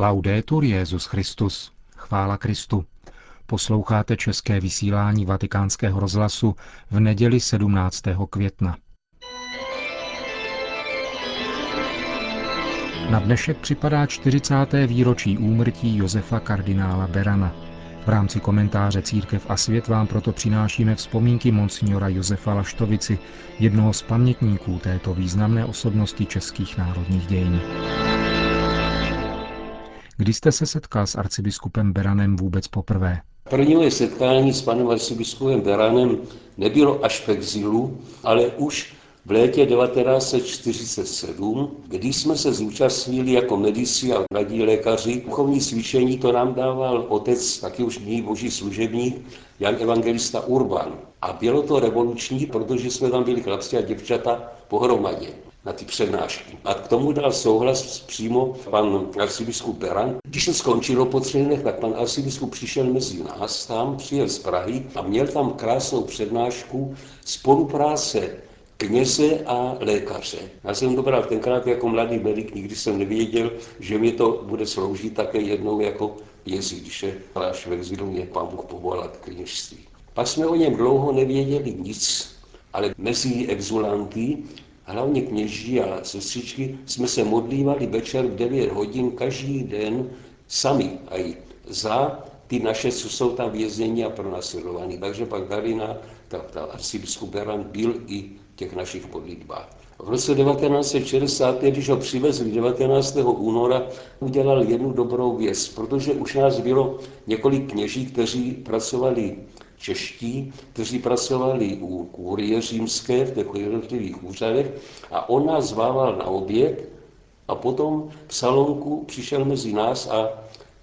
Laudetur Jezus Christus. Chvála Kristu. Posloucháte české vysílání Vatikánského rozhlasu v neděli 17. května. Na dnešek připadá 40. výročí úmrtí Josefa kardinála Berana. V rámci komentáře Církev a svět vám proto přinášíme vzpomínky monsignora Josefa Laštovici, jednoho z pamětníků této významné osobnosti českých národních dějin. Kdy jste se setkal s arcibiskupem Beranem vůbec poprvé? První moje setkání s panem arcibiskupem Beranem nebylo až v exilu, ale už v létě 1947, kdy jsme se zúčastnili jako medici a mladí lékaři, duchovní cvičení to nám dával otec, taky už ní boží služebník, Jan Evangelista Urban. A bylo to revoluční, protože jsme tam byli chlapci a děvčata pohromadě na ty přednášky. A k tomu dal souhlas přímo pan arcibiskup Beran. Když se skončilo po třech tak pan arcibiskup přišel mezi nás tam, přijel z Prahy a měl tam krásnou přednášku spolupráce kněze a lékaře. Já jsem to bral tenkrát jako mladý medic, nikdy jsem nevěděl, že mi to bude sloužit také jednou jako jezdíše, až ve exilu mě pán Bůh povolal k kněžství. Pak jsme o něm dlouho nevěděli nic, ale mezi exulanty, hlavně kněží a sestřičky, jsme se modlívali večer v 9 hodin každý den sami a i za ty naše, co jsou tam vězení a pronásledovaní. Takže pan Karina, ta, ta arcibiskup Beran byl i těch našich modlitbách. V roce 1965, když ho přivezli 19. února, udělal jednu dobrou věc, protože už nás bylo několik kněží, kteří pracovali čeští, kteří pracovali u kůrie římské v těch jednotlivých úřadech a on nás zvával na oběd a potom v salonku přišel mezi nás a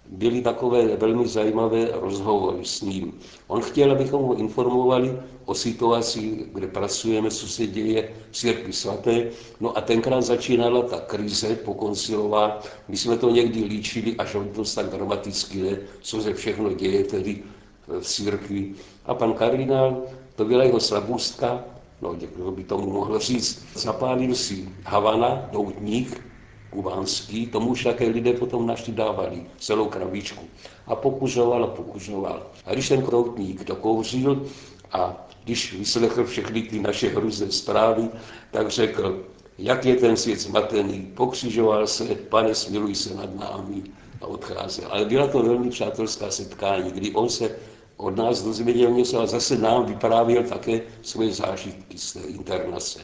byly takové velmi zajímavé rozhovory s ním. On chtěl, abychom ho informovali o situaci, kde pracujeme, co se děje v církvi svaté. No a tenkrát začínala ta krize pokoncilová. My jsme to někdy líčili, až on to tak dramaticky ne, co se všechno děje tedy v církvi. A pan kardinál, to byla jeho slabůstka, no kdo by tomu mohl říct, zapálil si Havana, doutník, kubánský, tomu už také lidé potom našli dávali celou krabičku. A pokužoval a pokužoval. A když ten kroutník dokouřil a když vyslechl všechny ty naše hrůzné zprávy, tak řekl, jak je ten svět zmatený, pokřižoval se, pane, smiluj se nad námi a odcházel. Ale byla to velmi přátelská setkání, kdy on se od nás dozvěděl něco a zase nám vyprávěl také svoje zážitky z té internace.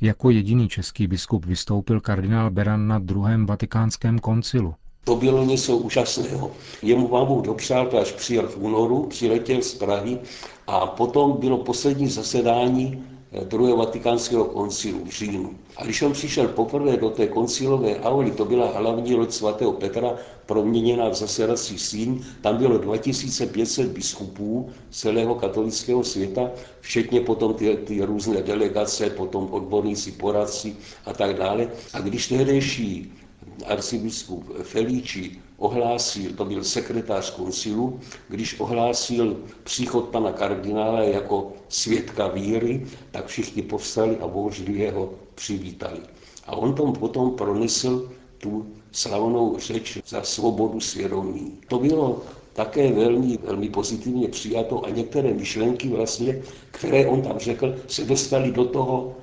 Jako jediný český biskup vystoupil kardinál Beran na druhém vatikánském koncilu. To bylo něco úžasného. Jemu vám Bůh dopřál, až přijel v únoru, přiletěl z Prahy a potom bylo poslední zasedání druhého vatikánského koncilu v říjnu. A když on přišel poprvé do té koncilové auly, to byla hlavní loď svatého Petra, proměněná v zasedací síň, tam bylo 2500 biskupů celého katolického světa, včetně potom ty, ty různé delegace, potom odborníci, poradci a tak dále. A když tehdejší arcibiskup Felíči ohlásil, to byl sekretář koncilu, když ohlásil příchod pana kardinála jako svědka víry, tak všichni povstali a bouřlivě ho přivítali. A on tom potom pronesl tu slavnou řeč za svobodu svědomí. To bylo také velmi, velmi pozitivně přijato a některé myšlenky vlastně, které on tam řekl, se dostaly do toho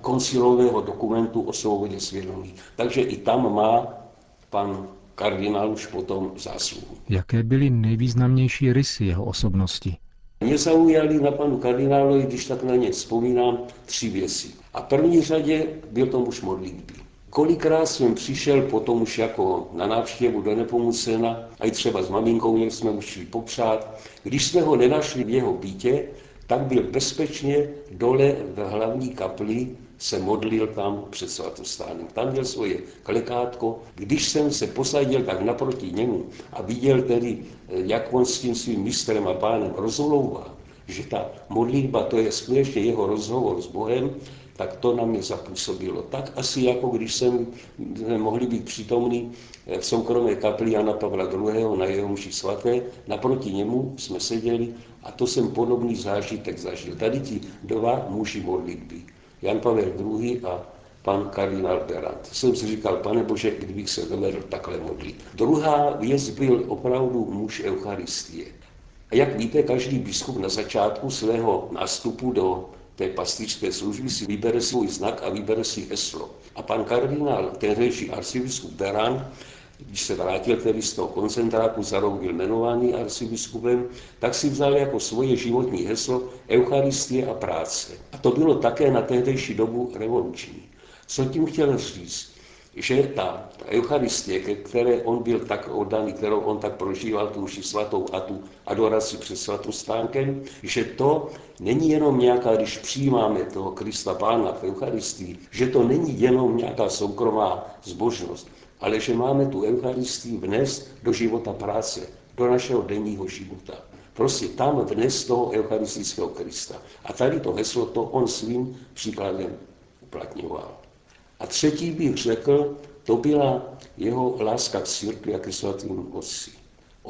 koncilového dokumentu o svobodě svědomí. Takže i tam má pan kardinál už potom zásluhu. Jaké byly nejvýznamnější rysy jeho osobnosti? Mě zaujaly na panu kardinálovi, když tak na ně vzpomínám, tři věci. A první řadě byl to muž modlitby. Kolikrát jsem přišel potom už jako na návštěvu do Nepomucena, a i třeba s maminkou měl jsme už šli popřát. Když jsme ho nenašli v jeho bytě, tak byl bezpečně dole v hlavní kapli, se modlil tam před svatostánem. Tam měl svoje klikátko. Když jsem se posadil tak naproti němu a viděl tedy, jak on s tím svým mistrem a pánem rozmlouvá, že ta modlitba to je skutečně jeho rozhovor s Bohem, tak to na mě zapůsobilo. Tak asi jako když jsem mohli být přítomný v soukromé kapli Jana Pavla II. na jeho mši svaté, naproti němu jsme seděli a to jsem podobný zážitek zažil. Tady ti dva muži modlitby, Jan Pavel II. a pan kardinál Berant. Jsem si říkal, pane Bože, kdybych se dovedl takhle modlit. Druhá věc byl opravdu muž Eucharistie. A jak víte, každý biskup na začátku svého nástupu do té pastičské služby si vybere svůj znak a vybere si heslo. A pan kardinál, tehdejší arcibiskup Beran, když se vrátil tedy z toho koncentráku, za rok byl jmenovaný arcibiskupem, tak si vzal jako svoje životní heslo Eucharistie a práce. A to bylo také na tehdejší dobu revoluční. Co tím chtěl říct? Že ta, Eucharistie, ke které on byl tak oddaný, kterou on tak prožíval, tu uši svatou a tu adoraci před svatostánkem, že to není jenom nějaká, když přijímáme toho Krista Pána v Eucharistii, že to není jenom nějaká soukromá zbožnost, ale že máme tu Eucharistii vnést do života práce, do našeho denního života. Prostě tam vnes toho eucharistického Krista. A tady to heslo, to on svým příkladem uplatňoval. A třetí bych řekl, to byla jeho láska k církvi a ke svatým otci.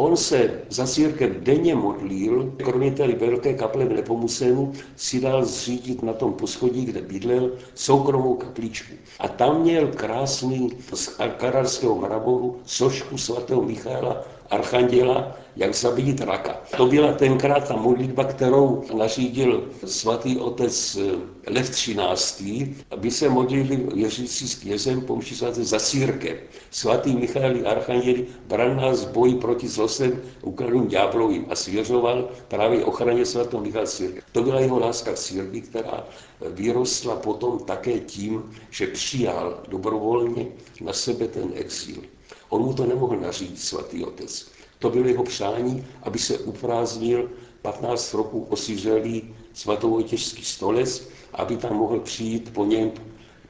On se za církev denně modlil, kromě té velké kaple v Nepomucenu si dal zřídit na tom poschodí, kde bydlel, soukromou kapličku. A tam měl krásný z kararského mramoru sošku svatého Michaela Archanděla, jak zabít raka. To byla tenkrát ta modlitba, kterou nařídil svatý otec eh, Lev XIII, aby se modlili věřící s knězem pomši svaté za církev. Svatý Michael Archanděli bral nás boji proti zlostem ukradným ďáblovým a svěřoval právě ochraně svatého Michala církev. To byla jeho láska k církvi, která vyrostla potom také tím, že přijal dobrovolně na sebe ten exil. On mu to nemohl nařídit, svatý otec. To bylo jeho přání, aby se uprázdnil 15 roků osiřelý svatovojtěžský stolec, aby tam mohl přijít po něm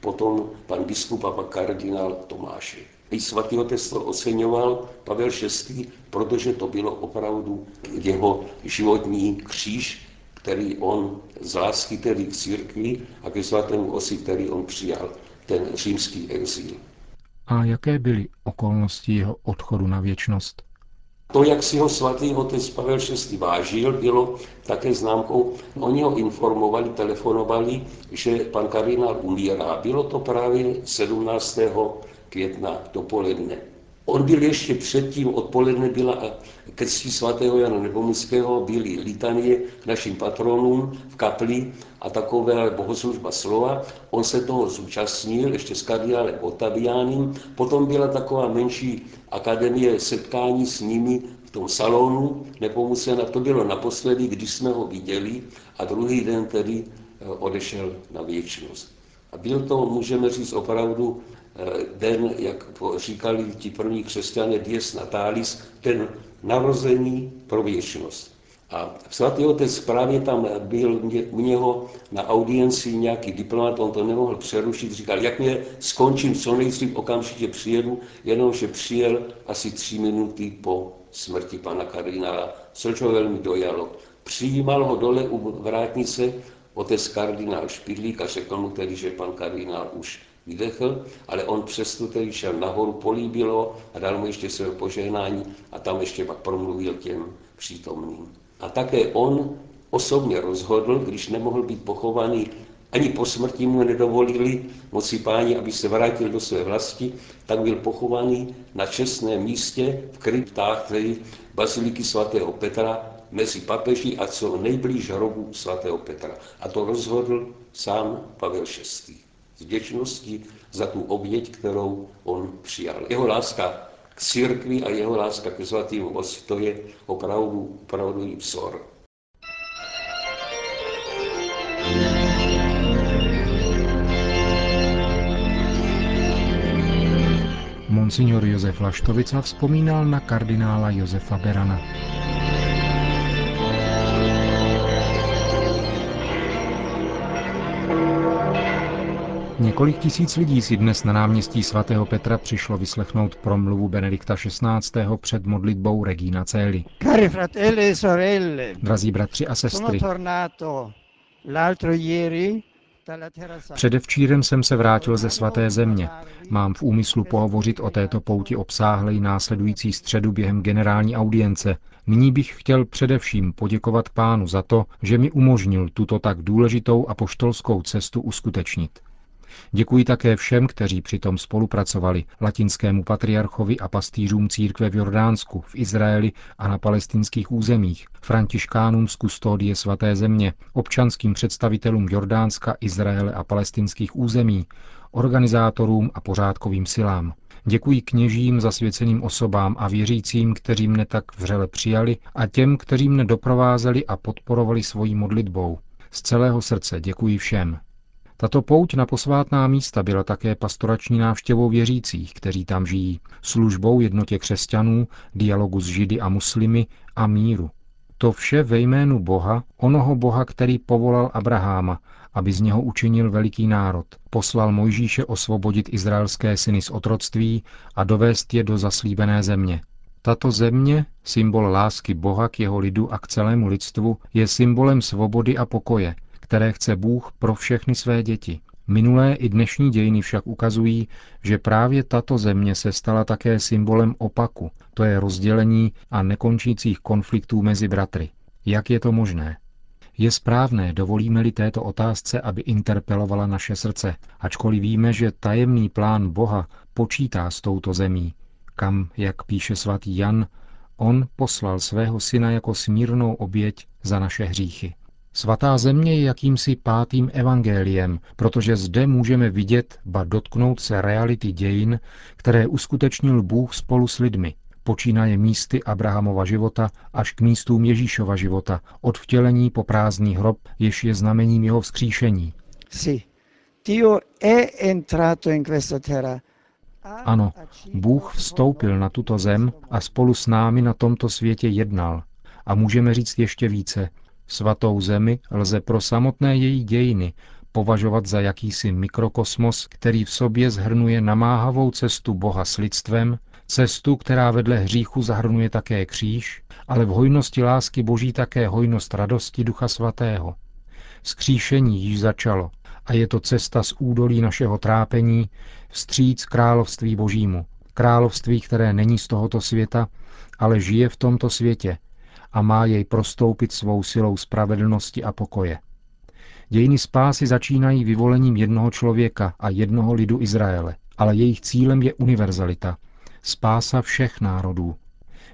potom pan biskup a pan kardinál Tomášek. I svatý otec to oceňoval, Pavel VI., protože to bylo opravdu jeho životní kříž, který on z lásky tedy k církvi a ke svatému osi, který on přijal, ten římský exil. A jaké byly okolnosti jeho odchodu na věčnost? To, jak si ho svatý otec Pavel VI. vážil, bylo také známkou. Oni ho informovali, telefonovali, že pan kardinál umírá. Bylo to právě 17. května dopoledne. On byl ještě předtím, odpoledne byla ke cti svatého Jana Nepomuckého, byly litanie našim patronům v kapli a takové bohoslužba slova. On se toho zúčastnil ještě s kardinálem Otaviánem. Potom byla taková menší akademie setkání s nimi v tom salonu Nepomucena. To bylo naposledy, když jsme ho viděli a druhý den tedy eh, odešel na věčnost. A byl to, můžeme říct, opravdu Eh, den, jak říkali ti první křesťané, dies natalis, ten narození pro věčnost. A svatý otec právě tam byl u něho na audienci nějaký diplomat, on to nemohl přerušit, říkal, jak mě skončím, co nejdřív okamžitě přijedu, jenomže přijel asi tři minuty po smrti pana kardinála, což ho velmi dojalo. Přijímal ho dole u vrátnice otec kardinál Špidlík a řekl mu tedy, že pan kardinál už vydechl, ale on přesto tedy šel nahoru, políbilo a dal mu ještě své požehnání a tam ještě pak promluvil těm přítomným. A také on osobně rozhodl, když nemohl být pochovaný, ani po smrti mu nedovolili moci páni, aby se vrátil do své vlasti, tak byl pochovaný na čestném místě v kryptách tedy baziliky svatého Petra mezi papeži a co nejblíž hrobu svatého Petra. A to rozhodl sám Pavel VI z vděčnosti za tu oběť, kterou on přijal. Jeho láska k církvi a jeho láska ke svatým osi, to je opravdu, opravdu vzor. Monsignor Josef Laštovica vzpomínal na kardinála Josefa Berana. Několik tisíc lidí si dnes na náměstí svatého Petra přišlo vyslechnout promluvu Benedikta XVI. před modlitbou Regina Celi. E sorelle, Drazí bratři a sestry, předevčírem jsem se vrátil ze svaté země. Mám v úmyslu pohovořit o této pouti obsáhlej následující středu během generální audience. Nyní bych chtěl především poděkovat pánu za to, že mi umožnil tuto tak důležitou apoštolskou cestu uskutečnit. Děkuji také všem, kteří přitom spolupracovali, latinskému patriarchovi a pastýřům církve v Jordánsku, v Izraeli a na palestinských územích, františkánům z kustodie svaté země, občanským představitelům Jordánska, Izraele a palestinských území, organizátorům a pořádkovým silám. Děkuji kněžím, zasvěceným osobám a věřícím, kteří mne tak vřele přijali a těm, kteří mne doprovázeli a podporovali svojí modlitbou. Z celého srdce děkuji všem. Tato pouť na posvátná místa byla také pastorační návštěvou věřících, kteří tam žijí, službou jednotě křesťanů, dialogu s židy a muslimy a míru. To vše ve jménu Boha, onoho Boha, který povolal Abraháma, aby z něho učinil veliký národ, poslal Mojžíše osvobodit izraelské syny z otroctví a dovést je do zaslíbené země. Tato země, symbol lásky Boha k jeho lidu a k celému lidstvu, je symbolem svobody a pokoje, které chce Bůh pro všechny své děti. Minulé i dnešní dějiny však ukazují, že právě tato země se stala také symbolem opaku, to je rozdělení a nekončících konfliktů mezi bratry. Jak je to možné? Je správné, dovolíme-li této otázce, aby interpelovala naše srdce, ačkoliv víme, že tajemný plán Boha počítá s touto zemí, kam, jak píše svatý Jan, on poslal svého syna jako smírnou oběť za naše hříchy. Svatá země je jakýmsi pátým evangeliem, protože zde můžeme vidět, ba dotknout se reality dějin, které uskutečnil Bůh spolu s lidmi, počínaje místy Abrahamova života až k místům Ježíšova života, od vtělení po prázdný hrob, jež je znamením jeho vzkříšení. Sì, Dio è entrato in questa terra. Ano, Bůh vstoupil na tuto zem a spolu s námi na tomto světě jednal. A můžeme říct ještě více, Svatou zemi lze pro samotné její dějiny považovat za jakýsi mikrokosmos, který v sobě zhrnuje namáhavou cestu Boha s lidstvem, cestu, která vedle hříchu zahrnuje také kříž, ale v hojnosti lásky Boží také hojnost radosti Ducha Svatého. Skříšení již začalo a je to cesta z údolí našeho trápení vstříc království Božímu, království, které není z tohoto světa, ale žije v tomto světě a má jej prostoupit svou silou spravedlnosti a pokoje. Dějiny spásy začínají vyvolením jednoho člověka a jednoho lidu Izraele, ale jejich cílem je univerzalita, spása všech národů.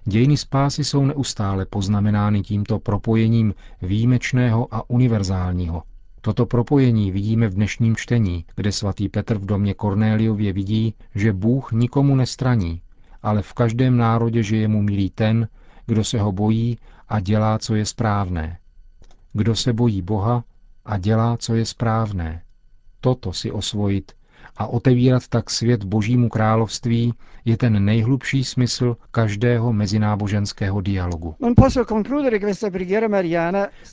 Dějiny spásy jsou neustále poznamenány tímto propojením výjimečného a univerzálního. Toto propojení vidíme v dnešním čtení, kde svatý Petr v domě Kornéliově vidí, že Bůh nikomu nestraní, ale v každém národě žije mu milý ten, kdo se ho bojí a dělá, co je správné. Kdo se bojí Boha a dělá, co je správné. Toto si osvojit a otevírat tak svět Božímu království je ten nejhlubší smysl každého mezináboženského dialogu.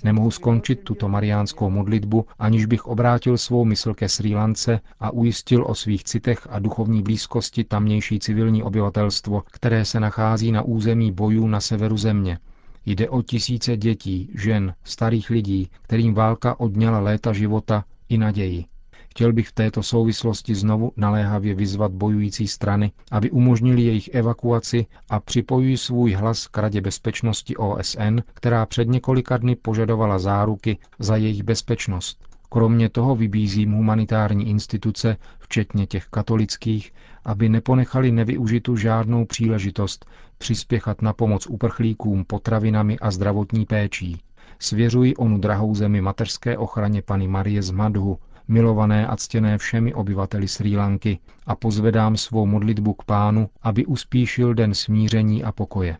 Nemohu skončit tuto mariánskou modlitbu, aniž bych obrátil svou mysl ke Sri Lance a ujistil o svých citech a duchovní blízkosti tamnější civilní obyvatelstvo, které se nachází na území bojů na severu země. Jde o tisíce dětí, žen, starých lidí, kterým válka odněla léta života i naději. Chtěl bych v této souvislosti znovu naléhavě vyzvat bojující strany, aby umožnili jejich evakuaci a připojují svůj hlas k Radě bezpečnosti OSN, která před několika dny požadovala záruky za jejich bezpečnost. Kromě toho vybízím humanitární instituce, včetně těch katolických, aby neponechali nevyužitu žádnou příležitost přispěchat na pomoc uprchlíkům potravinami a zdravotní péčí. Svěřuji onu drahou zemi mateřské ochraně Pany Marie z Madhu, milované a ctěné všemi obyvateli Srí Lanky, a pozvedám svou modlitbu k pánu, aby uspíšil den smíření a pokoje.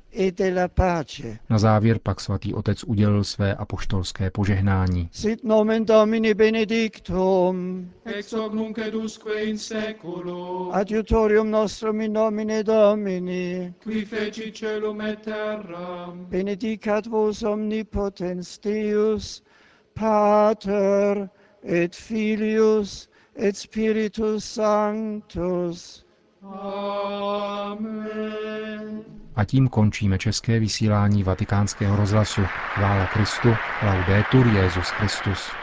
Na závěr pak svatý otec udělil své apoštolské požehnání. Sit nomen Domini benedictum, ex hoc nunc et usque in seculum, adiutorium nostrum in nomine Domini, qui feci celum et terram, benedicat vos omnipotens Deus, Pater et Filius et Spiritus Sanctus. Amen. A tím končíme české vysílání vatikánského rozhlasu. Chvála Kristu, laudetur Jezus Christus.